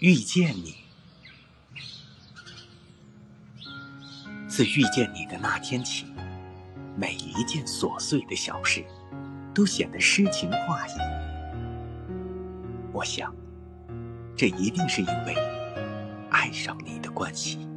遇见你。自遇见你的那天起每一件琐碎的小事都显得诗情画意。我想这一定是因为爱上你的关系。